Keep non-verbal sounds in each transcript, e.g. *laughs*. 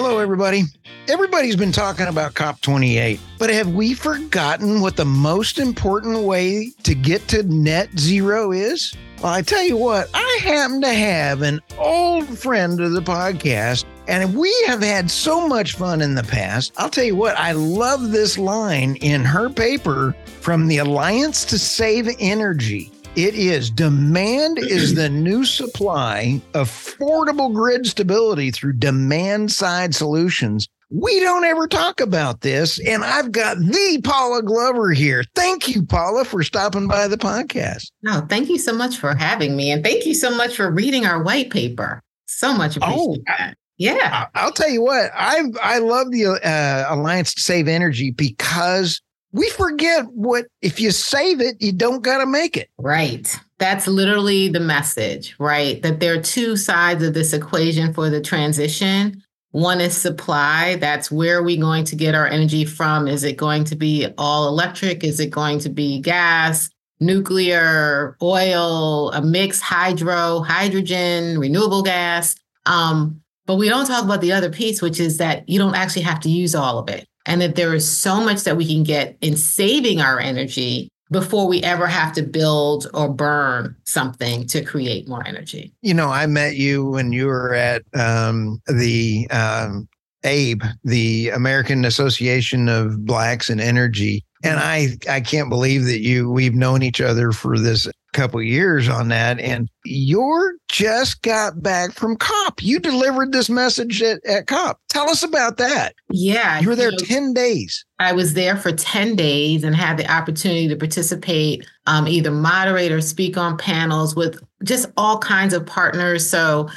Hello, everybody. Everybody's been talking about COP28, but have we forgotten what the most important way to get to net zero is? Well, I tell you what, I happen to have an old friend of the podcast, and we have had so much fun in the past. I'll tell you what, I love this line in her paper from the Alliance to Save Energy. It is demand is the new supply, affordable grid stability through demand side solutions. We don't ever talk about this. And I've got the Paula Glover here. Thank you, Paula, for stopping by the podcast. No, thank you so much for having me. And thank you so much for reading our white paper. So much appreciate oh, that. Yeah. I'll tell you what, I I love the uh, Alliance to Save Energy because we forget what if you save it, you don't got to make it. Right. That's literally the message, right? That there are two sides of this equation for the transition. One is supply. That's where are we going to get our energy from? Is it going to be all electric? Is it going to be gas, nuclear, oil, a mix, hydro, hydrogen, renewable gas? Um, but we don't talk about the other piece, which is that you don't actually have to use all of it and that there is so much that we can get in saving our energy before we ever have to build or burn something to create more energy. You know, I met you when you were at um, the um, ABE, the American Association of Blacks in Energy. And I, I can't believe that you we've known each other for this couple years on that. And you're just got back from COP. You delivered this message at, at COP. Tell us about that. Yeah. You were there 10 days. I was there for 10 days and had the opportunity to participate, um, either moderate or speak on panels with just all kinds of partners. So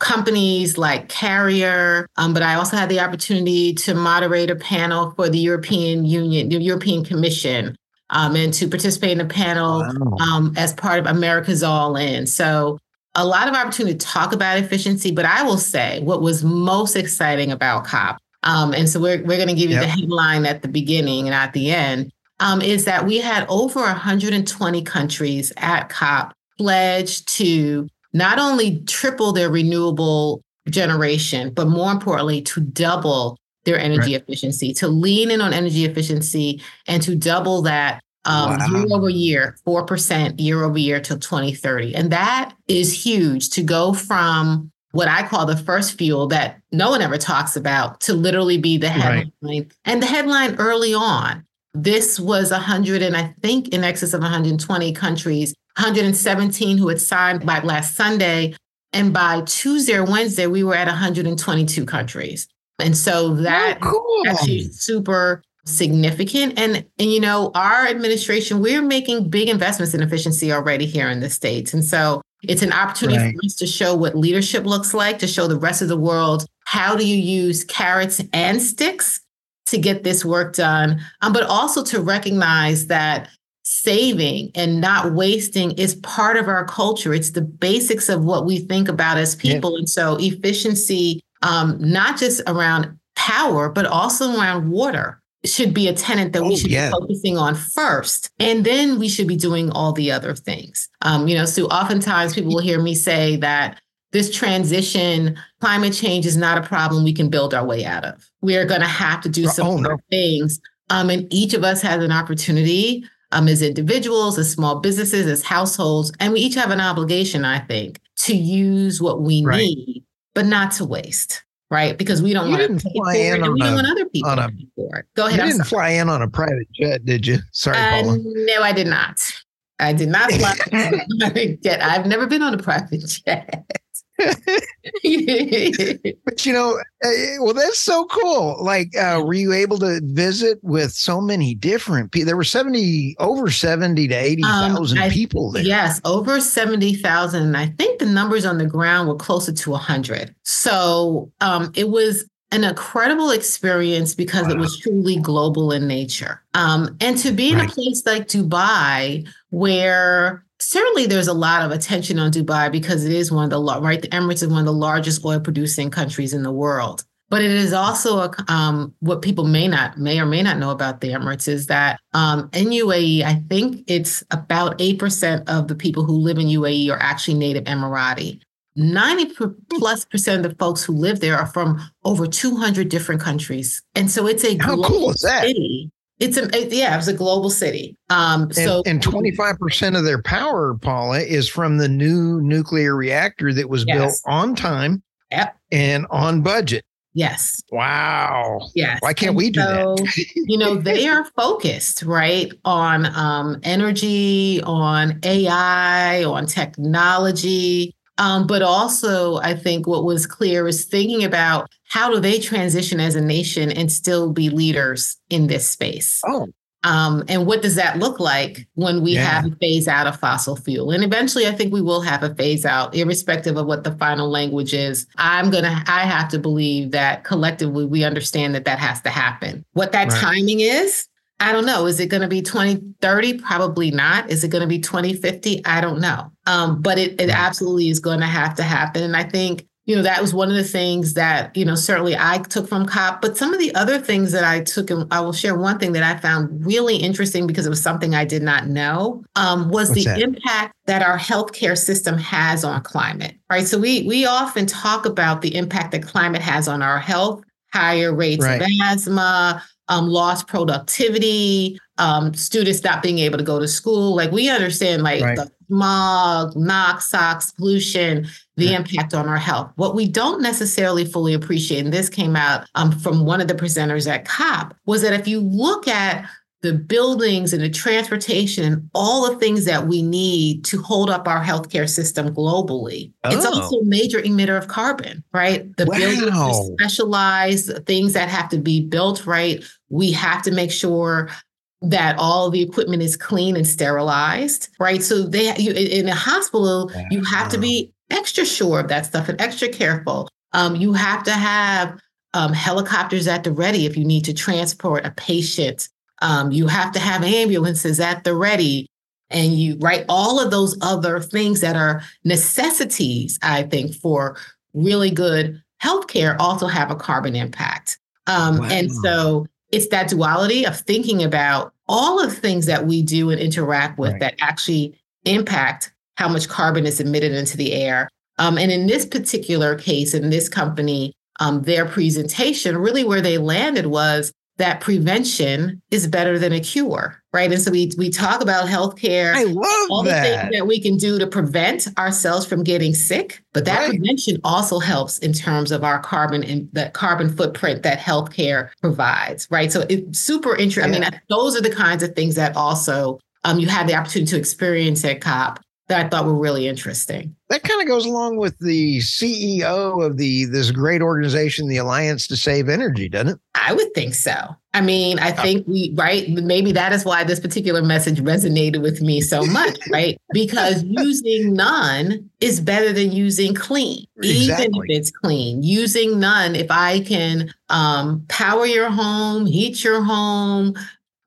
companies like Carrier, um, but I also had the opportunity to moderate a panel for the European Union, the European Commission, um, and to participate in a panel wow. um, as part of America's All In. So a lot of opportunity to talk about efficiency, but I will say what was most exciting about COP, um, and so we're, we're going to give you yep. the headline at the beginning and at the end, um, is that we had over 120 countries at COP pledge to not only triple their renewable generation, but more importantly, to double their energy right. efficiency, to lean in on energy efficiency and to double that um, wow. year over year, 4% year over year till 2030. And that is huge to go from what I call the first fuel that no one ever talks about to literally be the headline. Right. And the headline early on, this was 100 and I think in excess of 120 countries 117 who had signed by last Sunday. And by Tuesday or Wednesday, we were at 122 countries. And so that oh, cool. actually super significant. And, and, you know, our administration, we're making big investments in efficiency already here in the States. And so it's an opportunity right. for us to show what leadership looks like, to show the rest of the world how do you use carrots and sticks to get this work done, um, but also to recognize that saving and not wasting is part of our culture. It's the basics of what we think about as people. Yeah. And so efficiency, um, not just around power, but also around water should be a tenant that oh, we should yeah. be focusing on first. And then we should be doing all the other things. Um, you know, so oftentimes people will hear me say that this transition, climate change is not a problem we can build our way out of. We are going to have to do some oh, no. things. Um, and each of us has an opportunity um, as individuals, as small businesses, as households. And we each have an obligation, I think, to use what we right. need, but not to waste. Right, because we don't want to for it, and we don't want other people to pay for it. Go ahead. You didn't fly in on a private jet, did you? Sorry, uh, Paula. No, I did not. I did not fly *laughs* on a private jet. I've never been on a private *laughs* jet. *laughs* but you know, uh, well, that's so cool. Like, uh, were you able to visit with so many different people? There were 70, over 70 to 80,000 um, people there. Yes, over 70,000. I think the numbers on the ground were closer to 100. So um, it was an incredible experience because wow. it was truly global in nature. Um, and to be in right. a place like Dubai, where certainly there's a lot of attention on Dubai because it is one of the right. The Emirates is one of the largest oil producing countries in the world. But it is also a, um, what people may not may or may not know about the Emirates is that um, in UAE, I think it's about eight percent of the people who live in UAE are actually native Emirati. 90 plus percent of the folks who live there are from over 200 different countries. And so it's a How cool is that? city. It's a it, yeah, it was a global city. Um, so and twenty five percent of their power, Paula, is from the new nuclear reactor that was Yes. built on time Yep. and on budget. yes, Wow! yes. Why can't And we do so, that? you know, they *laughs* are focused right on um, energy, on AI, on technology. Um, but also, I think what was clear is thinking about how do they transition as a nation and still be leaders in this space. Oh, Um, and what does that look like when we Yeah. have a phase out of fossil fuel? And eventually, I think we will have a phase out, irrespective of what the final language is. I'm going to, I have to believe that collectively we understand that that has to happen. What that Right. timing is, I don't know. Is it going to be 2030? Probably not. Is it going to be 2050? I don't know. Um, but it, it absolutely is going to have to happen. And I think you know that was one of the things that you know certainly i took from cop but some of the other things that i took and i will share one thing that i found really interesting because it was something i did not know um, was What's the that? impact that our healthcare system has on climate right so we we often talk about the impact that climate has on our health higher rates Right. of asthma um, lost productivity um, students not being able to go to school like we understand like Right. the smog NOx, pollution the Yeah. impact on our health. What we don't necessarily fully appreciate, and this came out um, from one of the presenters at COP, was that if you look at the buildings and the transportation and all the things that we need to hold up our healthcare system globally, it's Oh. also a major emitter of carbon, right? The buildings Wow. are specialized, things that have to be built right. We have to make sure that all the equipment is clean and sterilized, right? So they you, in a hospital, you have to be extra sure of that stuff and extra careful. Um, you have to have um, helicopters at the ready if you need to transport a patient. Um, you have to have ambulances at the ready. And you right all of those other things that are necessities, I think, for really good healthcare also have a carbon impact. Um, And so it's that duality of thinking about all of the things that we do and interact with Right. that actually impact how much carbon is emitted into the air. Um, and in this particular case, in this company, um, their presentation really where they landed was that prevention is better than a cure, right? And so we we talk about healthcare, I all love the things that we can do to prevent ourselves from getting sick, but that Right. prevention also helps in terms of our carbon and the carbon footprint that healthcare provides, right? So it's super interesting. I mean, those are the kinds of things that also um, you had the opportunity to experience at COP that I thought were really interesting. That kind of goes along with the CEO of the this great organization, the Alliance to Save Energy, doesn't it? I would think so. I mean, I think we, right? Maybe that is why this particular message resonated with me so *laughs* much, right? Because using none is better than using clean, even if it's clean. Using none, if I can um, power your home, heat your home,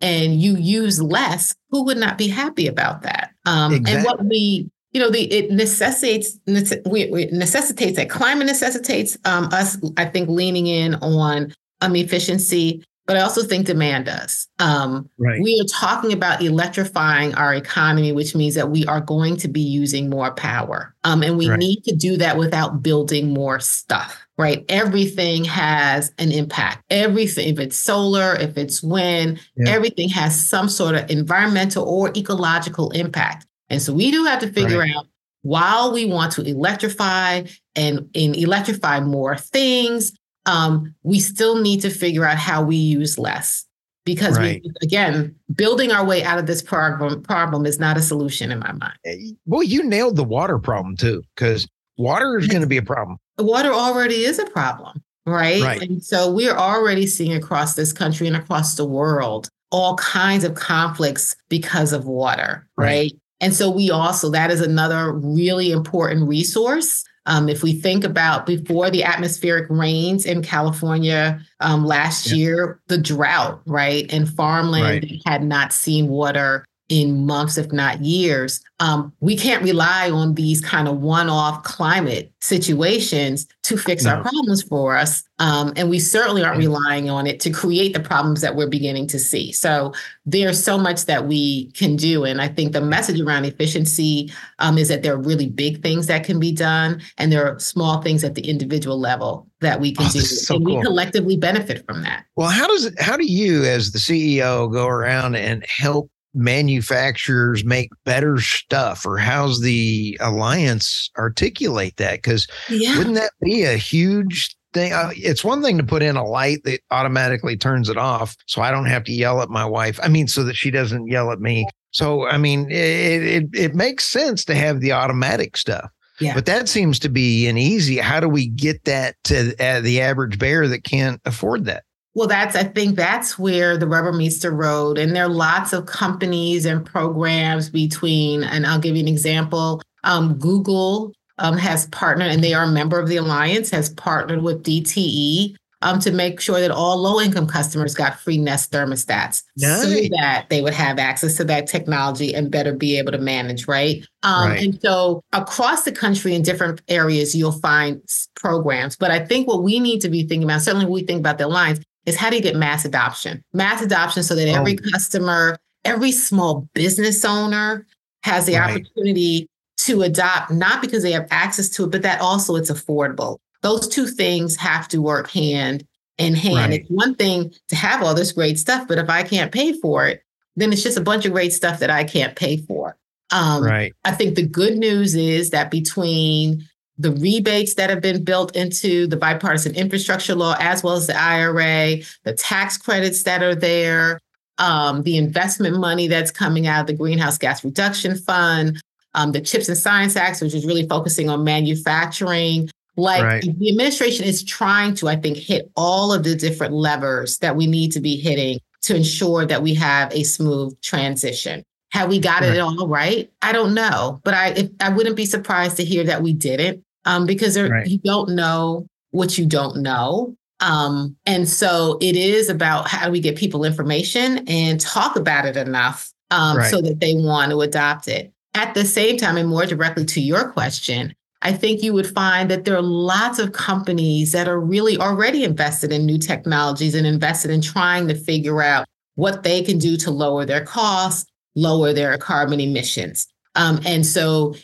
and you use less, who would not be happy about that? Um, And what we you know, the it necessitates nece- we, we necessitates that climate necessitates um, us, I think, leaning in on um, efficiency, but I also think demand does. Um, Right. we are talking about electrifying our economy, which means that we are going to be using more power. Um, and we Right. need to do that without building more stuff, right? Everything has an impact. Everything, if it's solar, if it's wind, Yeah. everything has some sort of environmental or ecological impact. And so we do have to figure out while we want to electrify and, and electrify more things, um, we still need to figure out how we use less. Because Right. we, again, building our way out of this problem problem is not a solution in my mind. Eh, Boy, you nailed the water problem too, because water is going to be a problem. Water already is a problem, right? Right. And so we're already seeing across this country and across the world all kinds of conflicts because of water, Right. right? And so we also, that is another really important resource. Um, if we think about before the atmospheric rains in California um, last Yeah. year, the drought, right? And farmland Right. had not seen water in months, if not years. Um, we can't rely on these kind of one off climate situations to fix no. our problems for us. Um, and we certainly aren't relying on it to create the problems that we're beginning to see. So there's so much that we can do. And I think the message around efficiency um, is that there are really big things that can be done, and there are small things at the individual level that we can oh, do. So and cool. we collectively benefit from that. Well, how does it, how do you, as the CEO, go around and help manufacturers make better stuff or how's the alliance articulate that because yeah. wouldn't that be a huge thing uh, it's one thing to put in a light that automatically turns it off so i don't have to yell at my wife i mean so that she doesn't yell at me so i mean it it, it makes sense to have the automatic stuff yeah. But that seems to be an easy. How do we get that to uh, the average bear that can't afford that? Well, that's, I think that's where the rubber meets the road. And there are lots of companies and programs between, and I'll give you an example. Um, Google um, has partnered, and they are a member of the alliance, has partnered with DTE um, to make sure that all low income customers got free Nest thermostats nice. so that they would have access to that technology and better be able to manage, right? Um, right? And so across the country in different areas, you'll find programs. But I think what we need to be thinking about, certainly when we think about the alliance, is how do you get mass adoption? Mass adoption so that every oh. customer, every small business owner has the right. opportunity to adopt, not because they have access to it, but that also it's affordable. Those two things have to work hand in hand. Right. It's one thing to have all this great stuff, but if I can't pay for it, then it's just a bunch of great stuff that I can't pay for. Um, right. I think the good news is that between the rebates that have been built into the bipartisan infrastructure law, as well as the IRA, the tax credits that are there, um, the investment money that's coming out of the Greenhouse Gas Reduction Fund, um, the CHIPS and Science Act, which is really focusing on manufacturing. Like right. the administration is trying to, I think, hit all of the different levers that we need to be hitting to ensure that we have a smooth transition. Have we got right. it all right? I don't know, but I if, I wouldn't be surprised to hear that we didn't um, because there, right. you don't know what you don't know. Um, and so it is about how do we get people information and talk about it enough um, right. so that they want to adopt it. At the same time, and more directly to your question, I think you would find that there are lots of companies that are really already invested in new technologies and invested in trying to figure out what they can do to lower their costs, lower their carbon emissions. Um, and so,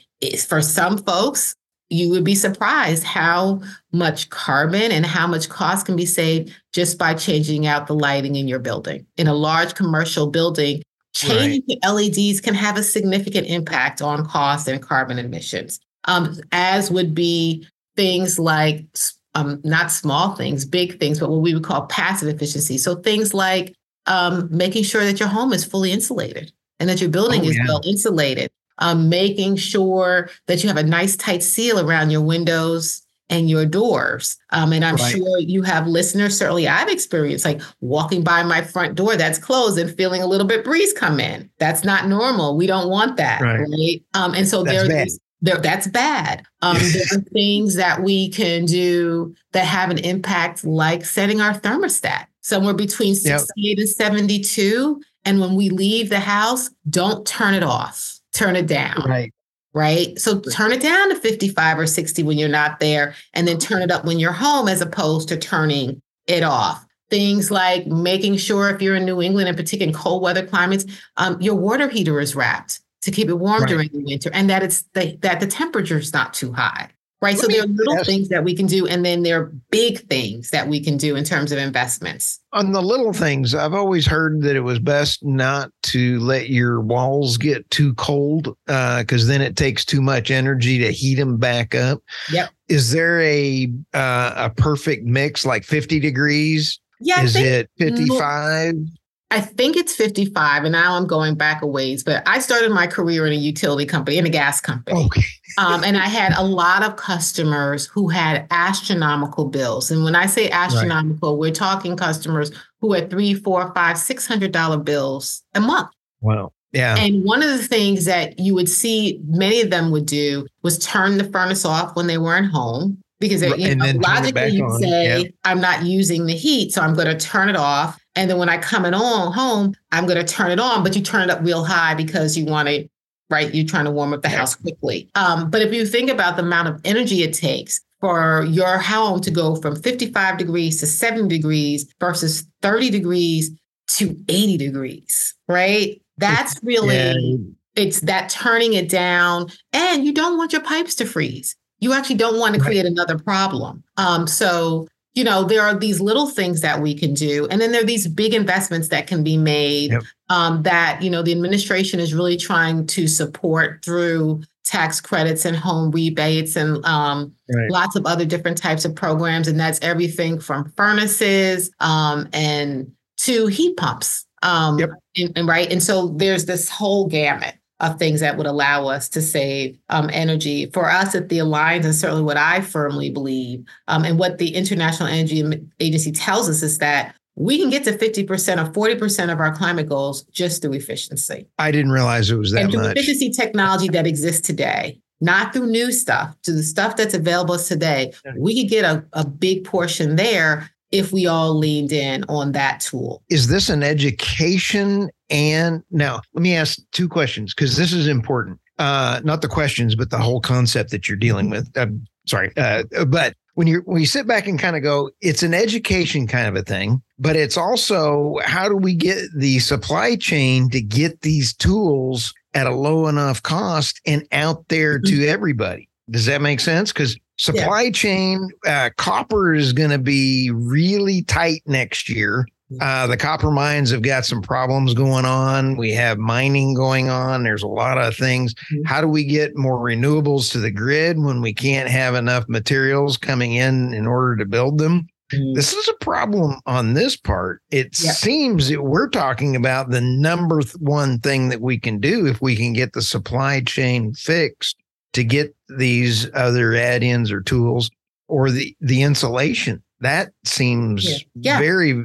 for some folks, you would be surprised how much carbon and how much cost can be saved just by changing out the lighting in your building. In a large commercial building, changing right. LEDs can have a significant impact on cost and carbon emissions, um, as would be things like um, not small things, big things, but what we would call passive efficiency. So things like um, making sure that your home is fully insulated and that your building oh, is yeah. well insulated um, making sure that you have a nice tight seal around your windows and your doors. Um, and I'm right. sure you have listeners, certainly I've experienced like walking by my front door that's closed and feeling a little bit breeze come in. That's not normal. We don't want that. Right. right? Um, and so that's there's there, that's bad. Um, *laughs* there are things that we can do that have an impact, like setting our thermostat somewhere between 68 yep. and 72. And when we leave the house, don't turn it off turn it down. Right. Right. So turn it down to 55 or 60 when you're not there, and then turn it up when you're home as opposed to turning it off. Things like making sure if you're in New England, in particular in cold weather climates, um, your water heater is wrapped to keep it warm right. during the winter and that it's the, that the temperature is not too high right? so there are little ask, things that we can do, and then there are big things that we can do in terms of investments. On the little things, I've always heard that it was best not to let your walls get too cold because uh, then it takes too much energy to heat them back up. Yep. Is there a uh, a perfect mix, like fifty degrees? Yeah. Is it fifty five? I think it's 55, and now I'm going back a ways, but I started my career in a utility company, in a gas company. Okay. um, and I had a lot of customers who had astronomical bills. And when I say astronomical, right. we're talking customers who had three, four, five, six hundred dollar bills a month. Wow. Yeah. And one of the things that you would see many of them would do was turn the furnace off when they weren't home because you know, logically you'd say, yep. I'm not using the heat, so I'm going to turn it off And then when I come in on home, I'm going to turn it on, but you turn it up real high because you want to, right? You're trying to warm up the house quickly. Um, but if you think about the amount of energy it takes for your home to go from 55 degrees to 70 degrees versus 30 degrees to 80 degrees, right? That's really yeah. it's that turning it down and you don't want your pipes to freeze. You actually don't want to create another problem. Um, so you know, there are these little things that we can do. And then there are these big investments that can be made yep. um, that, you know, the administration is really trying to support through tax credits and home rebates and um, right. lots of other different types of programs. And that's everything from furnaces um, and to heat pumps. Um, yep. and, and, right. And so there's this whole gamut of things that would allow us to save um, energy. For us at the Alliance, and certainly what I firmly believe, um, and what the International Energy Agency tells us is that we can get to 50% or 40% of our climate goals just through efficiency. I didn't realize it was that and through much. efficiency technology that exists today, not through new stuff, to the stuff that's available today. We could get a, a big portion there if we all leaned in on that tool. Is this an education and now let me ask two questions because this is important. Uh, not the questions, but the whole concept that you're dealing with. I'm sorry, uh, but when you when you sit back and kind of go, it's an education kind of a thing, but it's also how do we get the supply chain to get these tools at a low enough cost and out there to mm-hmm. everybody? Does that make sense? Because supply yeah. chain uh, copper is going to be really tight next year uh, the copper mines have got some problems going on. We have mining going on. There's a lot of things. Mm-hmm. How do we get more renewables to the grid when we can't have enough materials coming in in order to build them? Mm-hmm. This is a problem on this part. It seems that we're talking about the number one thing that we can do if we can get the supply chain fixed to get these other add-ins or tools or the the insulation. That seems yeah. Yeah. very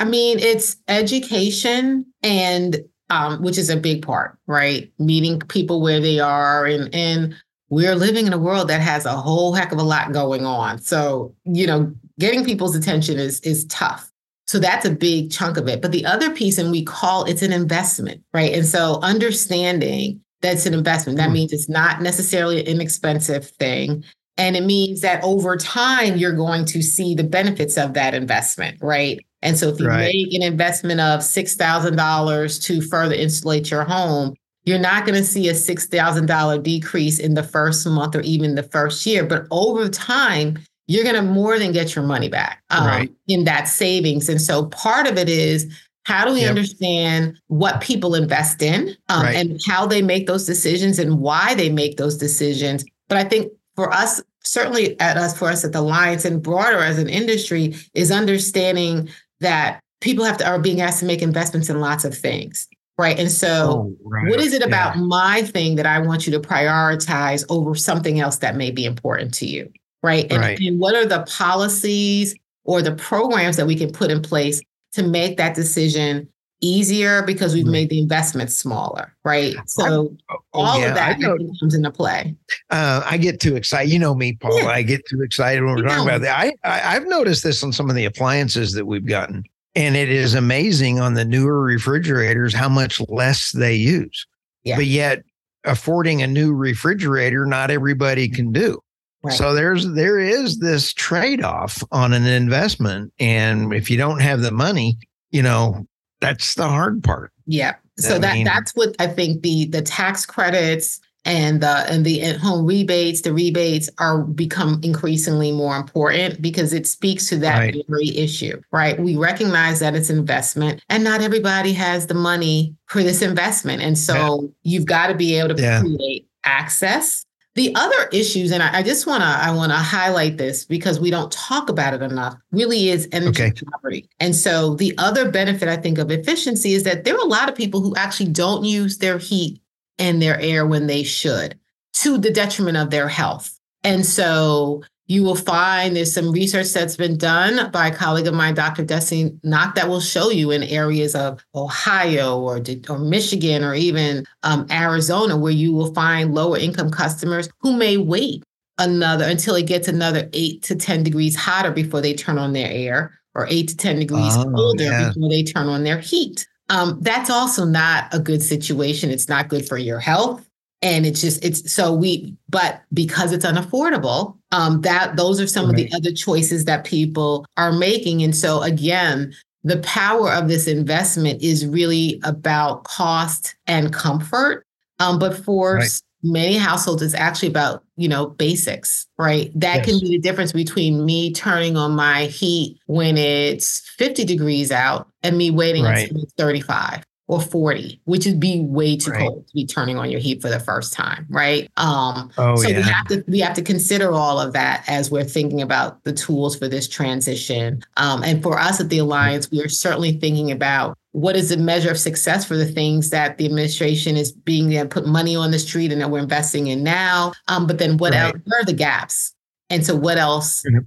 I mean, it's education and um, which is a big part, right? Meeting people where they are and and we're living in a world that has a whole heck of a lot going on. So, you know, getting people's attention is is tough. So that's a big chunk of it. But the other piece, and we call it's an investment, right? And so understanding that's an investment. That mm. means it's not necessarily an inexpensive thing. And it means that over time, you're going to see the benefits of that investment, right? And so if you right. make an investment of $6,000 to further insulate your home, you're not going to see a $6,000 decrease in the first month or even the first year. But over time, you're going to more than get your money back um, right. in that savings. And so part of it is how do we yep. understand what people invest in um, right. and how they make those decisions and why they make those decisions? But I think for us, certainly at us, for us at the Alliance and broader as an industry, is understanding that people have to are being asked to make investments in lots of things right and so oh, right. what is it about yeah. my thing that i want you to prioritize over something else that may be important to you right and, right. and what are the policies or the programs that we can put in place to make that decision easier because we've made the investment smaller, right? So oh, all yeah, of that comes into play. Uh, I get too excited. You know me, Paul. Yeah. I get too excited when we're you talking know. about that. I, I I've noticed this on some of the appliances that we've gotten, and it is amazing on the newer refrigerators how much less they use. Yeah. But yet, affording a new refrigerator, not everybody can do. Right. So there's there is this trade off on an investment, and if you don't have the money, you know that's the hard part. Yeah. So I that mean, that's what I think the the tax credits and the and the home rebates, the rebates are become increasingly more important because it speaks to that right. very issue, right? We recognize that it's investment and not everybody has the money for this investment. And so yeah. you've got to be able to yeah. create access the other issues, and I, I just want to I want to highlight this because we don't talk about it enough, really is energy okay. poverty. And so the other benefit I think of efficiency is that there are a lot of people who actually don't use their heat and their air when they should, to the detriment of their health. And so you will find there's some research that's been done by a colleague of mine, Dr. Destenie Nock, that will show you in areas of Ohio or, or Michigan or even um, Arizona, where you will find lower income customers who may wait another until it gets another eight to 10 degrees hotter before they turn on their air or eight to 10 degrees oh, colder yeah. before they turn on their heat. Um, that's also not a good situation. It's not good for your health. And it's just, it's so we, but because it's unaffordable, um, that those are some right. of the other choices that people are making. And so again, the power of this investment is really about cost and comfort. Um, but for right many households it's actually about you know basics right that yes. can be the difference between me turning on my heat when it's 50 degrees out and me waiting right. until it's 35 or 40 which would be way too right. cold to be turning on your heat for the first time right um oh, so yeah. we have to we have to consider all of that as we're thinking about the tools for this transition um, and for us at the alliance we are certainly thinking about what is the measure of success for the things that the administration is being to put money on the street and that we're investing in now um, but then what right. else where are the gaps and so what else mm-hmm.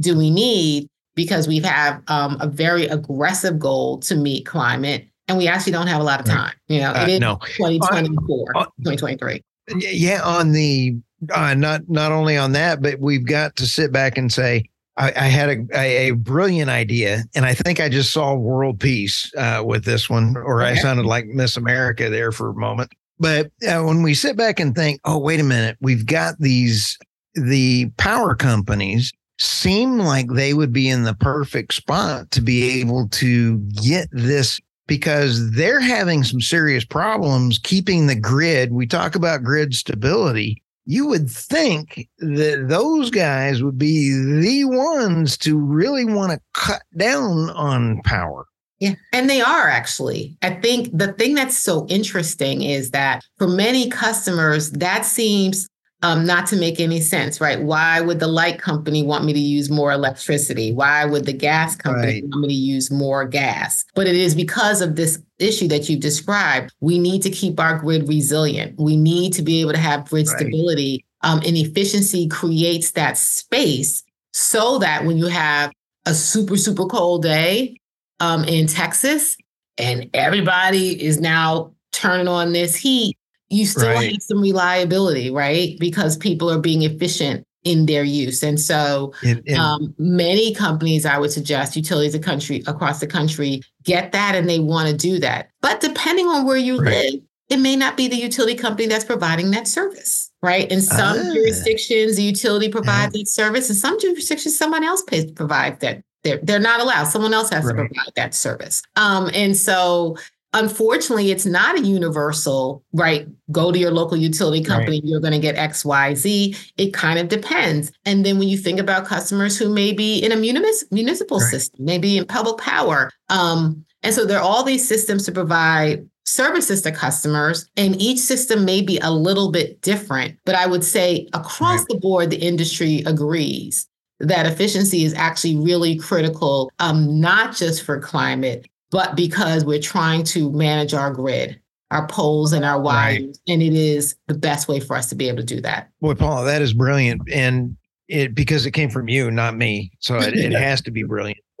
do we need because we have um, a very aggressive goal to meet climate and we actually don't have a lot of time you know uh, it is no. 2024 uh, 2023 yeah on the uh, not not only on that but we've got to sit back and say I, I had a, a, a, brilliant idea, and I think I just saw world peace uh, with this one, or okay. I sounded like Miss America there for a moment. But uh, when we sit back and think, oh, wait a minute, we've got these, the power companies seem like they would be in the perfect spot to be able to get this because they're having some serious problems keeping the grid. We talk about grid stability you would think that those guys would be the ones to really want to cut down on power. Yeah, and they are actually. I think the thing that's so interesting is that for many customers, that seems um, not to make any sense, right? Why would the light company want me to use more electricity? Why would the gas company right. want me to use more gas? But it is because of this issue that you've described. We need to keep our grid resilient. We need to be able to have grid right. stability. Um, and efficiency creates that space so that when you have a super, super cold day um, in Texas and everybody is now turning on this heat, you still right. have some reliability, right? Because people are being efficient in their use. And so um, many companies, I would suggest, utilities a country across the country get that and they want to do that. But depending on where you right. live, it may not be the utility company that's providing that service, right? In some ah. jurisdictions, the utility provides that service. In some jurisdictions, someone else pays provide that. They're, they're not allowed. Someone else has right. to provide that service. Um, and so Unfortunately, it's not a universal, right? Go to your local utility company, right. you're going to get X, Y, Z. It kind of depends. And then when you think about customers who may be in a munis- municipal right. system, maybe in public power. Um, and so there are all these systems to provide services to customers, and each system may be a little bit different. But I would say across right. the board, the industry agrees that efficiency is actually really critical, um, not just for climate, but because we're trying to manage our grid, our poles and our wires. Right. And it is the best way for us to be able to do that. Boy, Paula, that is brilliant. And it because it came from you, not me. So it, it *laughs* has to be brilliant. *laughs*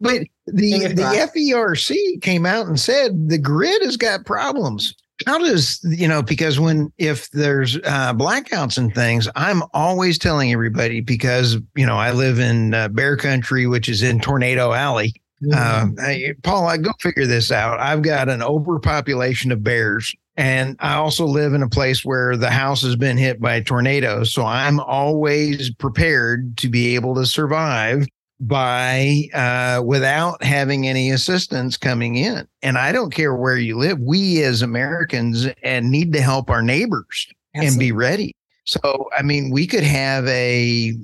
but the the FERC came out and said the grid has got problems. How does you know? Because when if there's uh, blackouts and things, I'm always telling everybody because you know I live in uh, Bear Country, which is in Tornado Alley, um, hey, Paul, I go figure this out. I've got an overpopulation of bears, and I also live in a place where the house has been hit by tornadoes. So I'm always prepared to be able to survive by uh, without having any assistance coming in. And I don't care where you live. We as Americans and need to help our neighbors Absolutely. and be ready. So, I mean, we could have a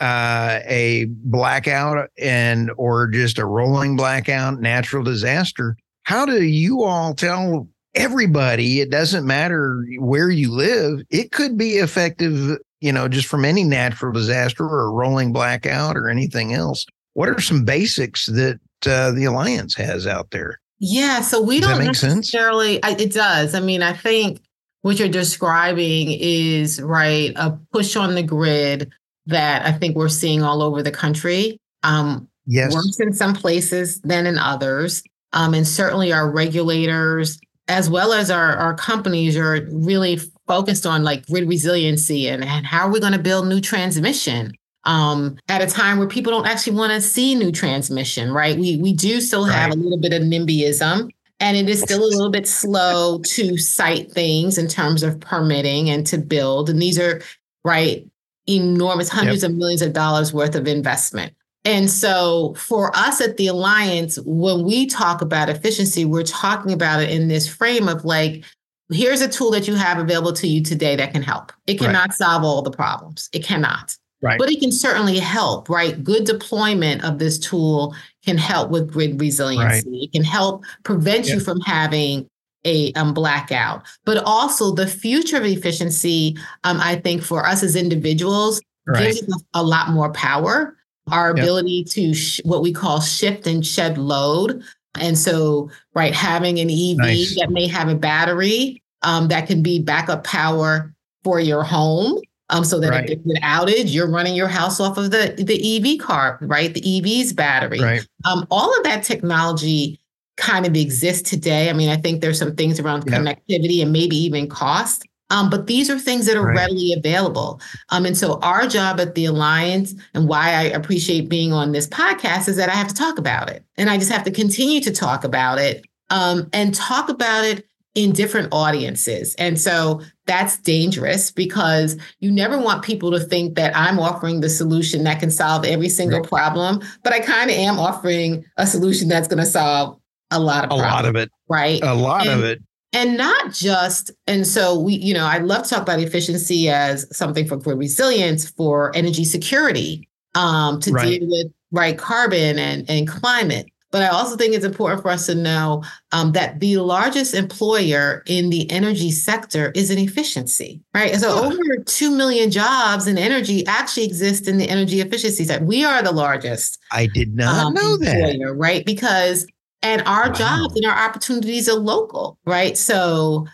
uh, a blackout and or just a rolling blackout, natural disaster, how do you all tell everybody it doesn't matter where you live? It could be effective, you know, just from any natural disaster or a rolling blackout or anything else. What are some basics that uh, the alliance has out there? Yeah, so we does don't necessarily. I, it does. I mean, I think what you're describing is right a push on the grid that I think we're seeing all over the country. Um, yes. Worse in some places than in others. Um, and certainly our regulators, as well as our, our companies, are really focused on like grid resiliency and, and how are we going to build new transmission um, at a time where people don't actually want to see new transmission, right? We we do still have right. a little bit of NIMBYism, and it is still a little bit slow to site things in terms of permitting and to build. And these are right enormous hundreds yep. of millions of dollars worth of investment. And so for us at the Alliance, when we talk about efficiency, we're talking about it in this frame of like, here's a tool that you have available to you today that can help. It cannot right. solve all the problems. It cannot. Right. But it can certainly help, right? Good deployment of this tool can help with grid resiliency. Right. It can help prevent you from having a um, blackout. But also the future of efficiency, um, I think for us as individuals, right. gives us a lot more power. Our ability yep. to sh- what we call shift and shed load. And so, right, having an EV nice. that may have a battery um, that can be backup power for your home um, so that right. if there's an outage, you're running your house off of the, the EV car, right? The EV's battery. Right. Um, all of that technology kind of exists today. I mean, I think there's some things around connectivity and maybe even cost. Um, but these are things that are right. readily available. Um, and so our job at the Alliance and why I appreciate being on this podcast is that I have to talk about it. And I just have to continue to talk about it um, and talk about it in different audiences. And so that's dangerous because you never want people to think that I'm offering the solution that can solve every single right. problem, but I kind of am offering a solution that's going to solve a lot of a problems, lot of it. Right. A lot and, of it. And not just, and so we, you know, I love to talk about efficiency as something for, for resilience, for energy security, um, to right. deal with right carbon and, and climate. But I also think it's important for us to know um, that the largest employer in the energy sector is an efficiency, right? so oh. over 2 million jobs in energy actually exist in the energy efficiency sector. We are the largest. I did not um, know employer, that. Right? Because, and our wow. jobs and our opportunities are local, right? So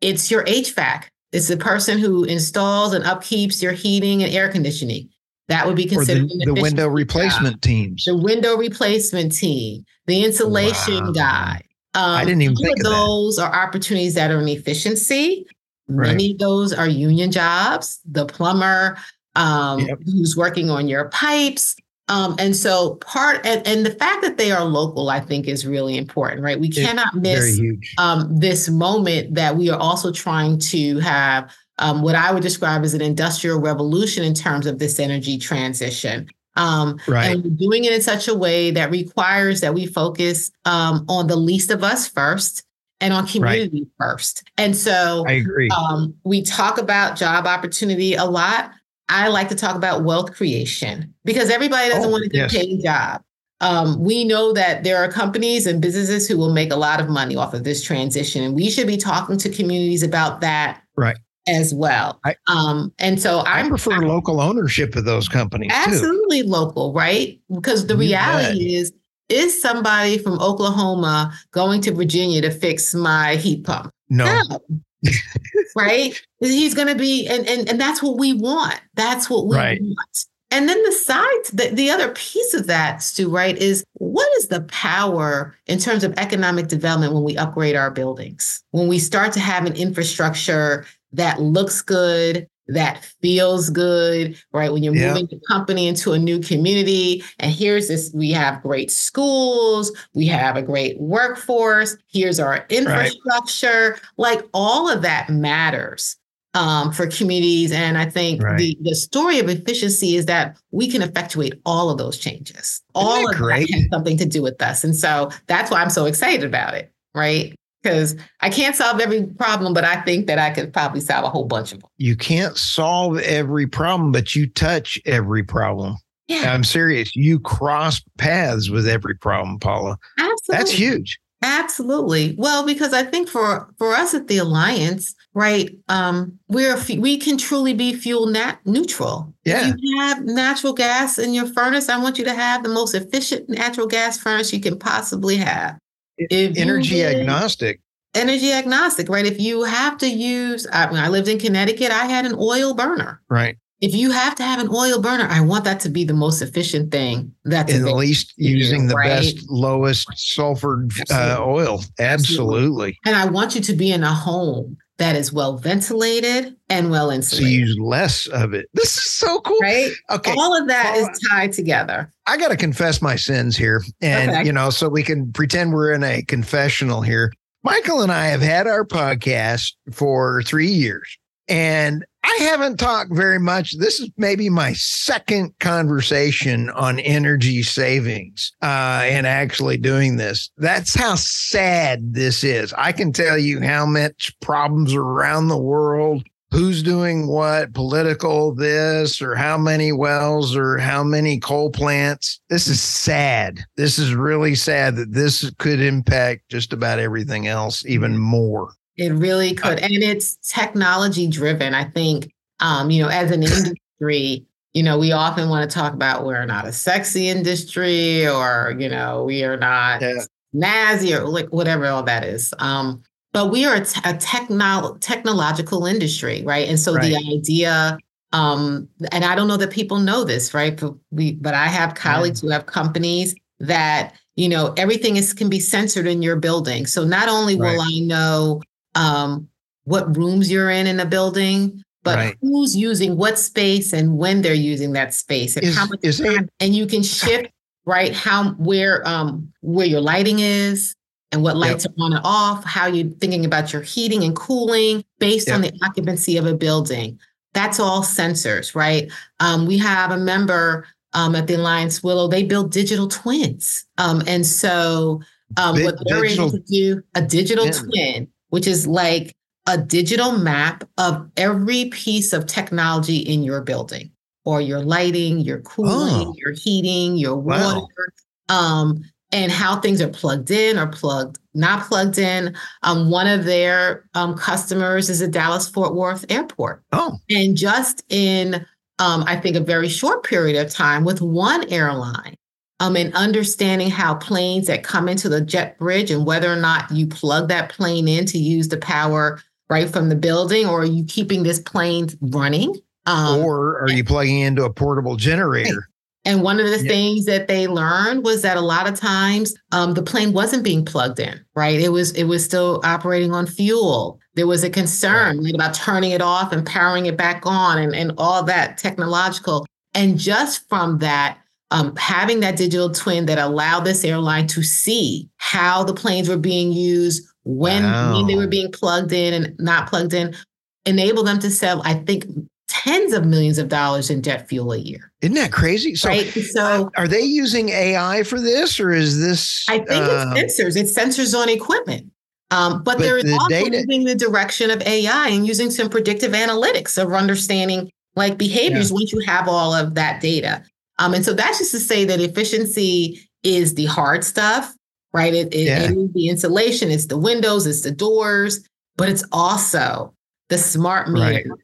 it's your HVAC. It's the person who installs and upkeeps your heating and air conditioning. That would be considered the, the, window replacement job. teams. The window replacement team, the insulation wow. guy. Um, I didn't even think of those that. are opportunities that are in efficiency. Right. Many of those are union jobs. The plumber um, yep. who's working on your pipes. Um, and so part and, and, the fact that they are local, I think, is really important, right? We cannot it's miss um, this moment that we are also trying to have um, what I would describe as an industrial revolution in terms of this energy transition. Um, right. And doing it in such a way that requires that we focus um, on the least of us first and on community right. first. And so I agree. Um, we talk about job opportunity a lot. I like to talk about wealth creation because everybody doesn't oh, want to get yes. paid a job. Um, we know that there are companies and businesses who will make a lot of money off of this transition, and we should be talking to communities about that right as well. I, um, and so I prefer I'm, local ownership of those companies. Absolutely too. local, right? Because the reality is, is somebody from Oklahoma going to Virginia to fix my heat pump? No. no. *laughs* right? He's going to be, and, and and that's what we want. That's what we right. want. And then the side, the, the other piece of that, Stu, right, is what is the power in terms of economic development when we upgrade our buildings? When we start to have an infrastructure that looks good, that feels good, right? When you're yeah. moving the company into a new community, and here's this we have great schools, we have a great workforce, here's our infrastructure, right. like all of that matters. Um, for communities. And I think right. the, the story of efficiency is that we can effectuate all of those changes. all of great? that has something to do with us. And so that's why I'm so excited about it. Right because I can't solve every problem, but I think that I could probably solve a whole bunch of them. You can't solve every problem, but you touch every problem. Yeah. I'm serious. You cross paths with every problem, Paula. Absolutely. That's huge. Absolutely. Well, because I think for for us at the alliance, right, um, we're we can truly be fuel nat- neutral. Yeah. If you have natural gas in your furnace, I want you to have the most efficient natural gas furnace you can possibly have if energy agnostic. Energy agnostic right? If you have to use I, when i lived in connecticut i had an oil burner. Right. If you have to have an oil burner i want that to be the most efficient thing that's at least using the right? best lowest sulfur uh, oil. Absolutely. absolutely. And i want you to be in a home that is well ventilated and well insulated. So use less of it. This is so cool. Right? Okay. All of that is tied together. I got to confess my sins here. And, okay. you know, so we can pretend we're in a confessional here. Michael and I have had our podcast for three years. And I haven't talked very much. This is maybe my second conversation on energy savings uh, and actually doing this. That's how sad this is. I can tell you how much problems around the world who's doing what, political this, or how many wells, or how many coal plants. This is sad. This is really sad that this could impact just about everything else even more. It really could. And it's technology driven. I think, um, you know, as an *laughs* industry, you know, we often want to talk about we're not a sexy industry or, you know, we are not yeah. snazzy or like whatever all that is. Um, but we are a, t- a techno- technological industry, right? And so right. the idea, um, and I don't know that people know this, right? But we, but I have colleagues yeah. who have companies that you know everything is can be censored in your building. So not only right. will I know um, what rooms you're in in a building, but right. who's using what space and when they're using that space and is, how much time. and you can shift right how where um where your lighting is and what lights yep. are on and off, how you're thinking about your heating and cooling based yep. on the occupancy of a building. That's all sensors, right? Um, we have a member um, at the Alliance Willow, they build digital twins. Um, and so um, what they're digital, able to do, a digital yeah. twin, which is like a digital map of every piece of technology in your building or your lighting, your cooling, oh. your heating, your water. Wow. Um, and how things are plugged in or plugged not plugged in. Um, one of their um, customers is a Dallas Fort Worth airport. Oh, and just in um, I think a very short period of time with one airline, um, and understanding how planes that come into the jet bridge and whether or not you plug that plane in to use the power right from the building, or are you keeping this plane running? Um, or are you plugging into a portable generator? And one of the yeah. things that they learned was that a lot of times um, the plane wasn't being plugged in, right? It was it was still operating on fuel. There was a concern right. about turning it off and powering it back on and, and all that technological. And just from that, um, having that digital twin that allowed this airline to see how the planes were being used, when, wow. when they were being plugged in and not plugged in, enabled them to sell, I think, tens of millions of dollars in jet fuel a year. Isn't that crazy? So, right? so are they using AI for this, or is this? I think uh, it's sensors. It's sensors on equipment. Um, but, but they're the also data, moving the direction of AI and using some predictive analytics of understanding like behaviors yeah. once you have all of that data. Um, and so that's just to say that efficiency is the hard stuff, right? It, it, yeah. it the insulation, it's the windows, it's the doors, but it's also the smart meters. Right.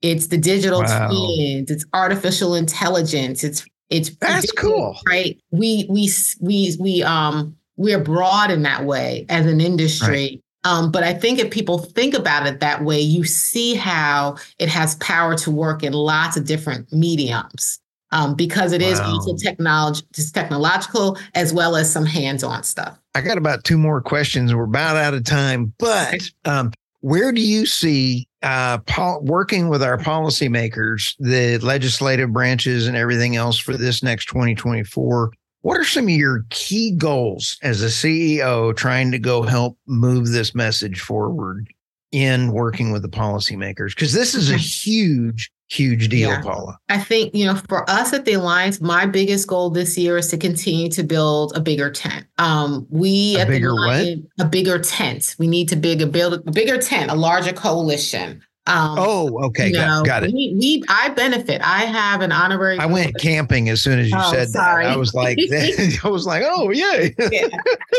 It's the digital wow. twins. It's artificial intelligence. It's it's that's cool, right? We we we we um we're broad in that way as an industry. Right. Um, but I think if people think about it that way, you see how it has power to work in lots of different mediums um, because it wow. is also technology, just technological as well as some hands-on stuff. I got about two more questions. We're about out of time, but um, where do you see uh, pol- working with our policymakers, the legislative branches, and everything else for this next 2024? What are some of your key goals as a CEO trying to go help move this message forward in working with the policymakers? Because this is a huge huge deal, yeah. Paula. I think, you know, for us at the Alliance, my biggest goal this year is to continue to build a bigger tent. Um, we a at bigger the Alliance, what? a bigger tent. We need to big a build a bigger tent, a larger coalition. Um, oh, okay, got, know, got, it. We, we, I benefit. I have an honorary. I went camping as soon as you oh, said sorry. that. I was like, *laughs* *laughs* I was like, oh yay. yeah.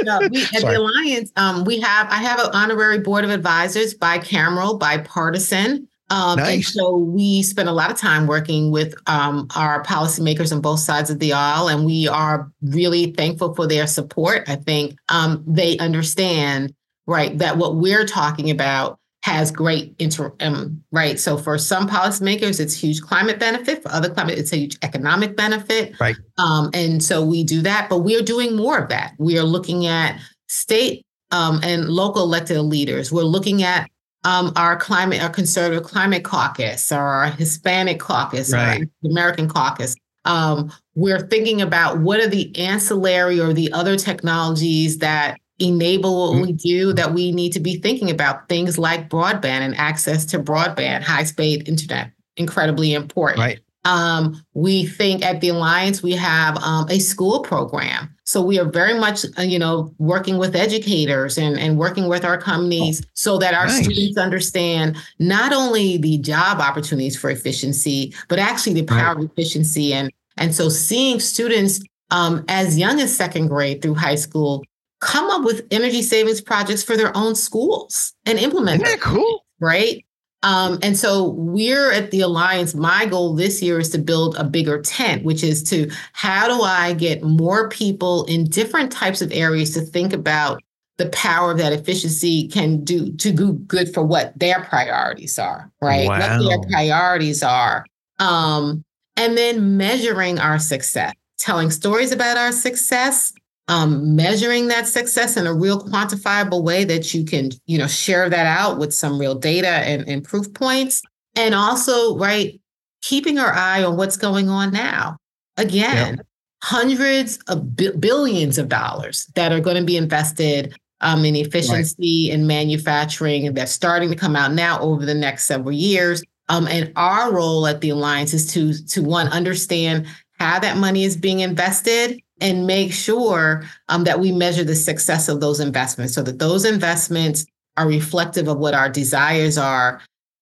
No, we, *laughs* at the Alliance, um, we have. I have an honorary board of advisors, bicameral, bipartisan. Um, nice. And so we spend a lot of time working with um, our policymakers on both sides of the aisle, and we are really thankful for their support. I think um, they understand, right, that what we're talking about has great inter um, right. So for some policymakers, it's huge climate benefit. For other climate, it's a huge economic benefit. Right. Um, and so we do that, but we are doing more of that. We are looking at state um, and local elected leaders. We're looking at um, our climate, our conservative climate caucus, or our Hispanic caucus, right. or American caucus. Um, we're thinking about what are the ancillary or the other technologies that enable what mm-hmm. we do that we need to be thinking about things like broadband and access to broadband, high speed internet, incredibly important. Right. Um, we think at the Alliance we have um, a school program. So we are very much, uh, you know, working with educators and, and working with our companies oh, so that our nice. students understand not only the job opportunities for efficiency, but actually the power right. of efficiency. And, and so seeing students um, as young as second grade through high school come up with energy savings projects for their own schools and implement Isn't that cool? Right. Um, and so we're at the Alliance. My goal this year is to build a bigger tent, which is to how do I get more people in different types of areas to think about the power that efficiency can do to do good for what their priorities are, right? Wow. What their priorities are. Um, and then measuring our success, telling stories about our success, um, measuring that success in a real quantifiable way that you can, you know, share that out with some real data and, and proof points. And also, right, keeping our eye on what's going on now. Again, yep. hundreds of bi- billions of dollars that are going to be invested um, in efficiency right. and manufacturing that's starting to come out now over the next several years. Um, and our role at the Alliance is to, to one, understand how that money is being invested and make sure um, that we measure the success of those investments so that those investments are reflective of what our desires are,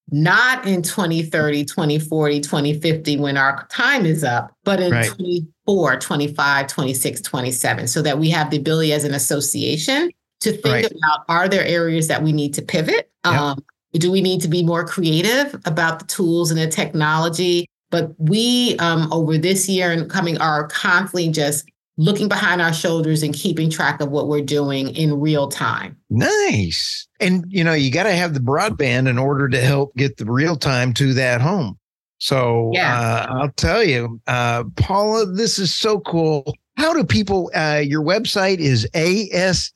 not in 2030, 2040, 2050 when our time is up, but in right. 24, 25, 26, 27, so that we have the ability as an association to think right. about are there areas that we need to pivot? Yep. Um, do we need to be more creative about the tools and the technology? But we, um, over this year and coming, are constantly just looking behind our shoulders and keeping track of what we're doing in real time. Nice. And you know, you got to have the broadband in order to help get the real time to that home. So yeah. uh, I'll tell you, uh, Paula, this is so cool. How do people, uh, your website is ase.org.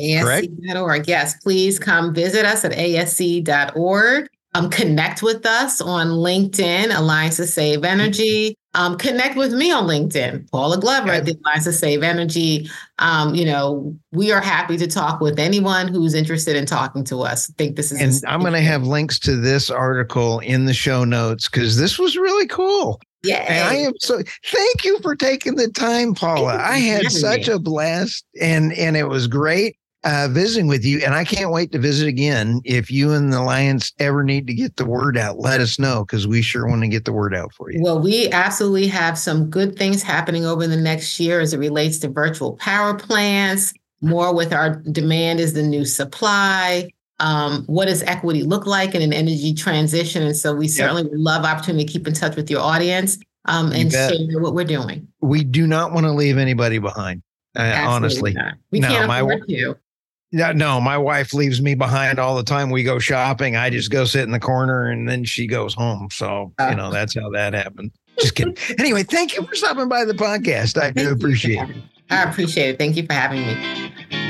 ASC.org. Yes, please come visit us at ase.org. Um, connect with us on LinkedIn, Alliance to Save Energy. Um, connect with me on LinkedIn, Paula Glover at the Alliance to Save Energy. Um, you know, we are happy to talk with anyone who's interested in talking to us. I think this is. And I'm going to have links to this article in the show notes because this was really cool. Yeah. And I am so thank you for taking the time, Paula. I had such a blast and and it was great uh, visiting with you, and I can't wait to visit again. If you and the Alliance ever need to get the word out, let us know because we sure want to get the word out for you. Well, we absolutely have some good things happening over the next year as it relates to virtual power plants. More with our demand is the new supply. Um, what does equity look like in an energy transition? And so we certainly yep. love opportunity to keep in touch with your audience um, and share what we're doing. We do not want to leave anybody behind. Uh, honestly, not. we no, can't afford to. Yeah, no, my wife leaves me behind all the time. We go shopping. I just go sit in the corner and then she goes home. So, ah. you know, that's how that happened. Just kidding. *laughs* anyway, thank you for stopping by the podcast. I do appreciate it. I appreciate it. Thank you for having me.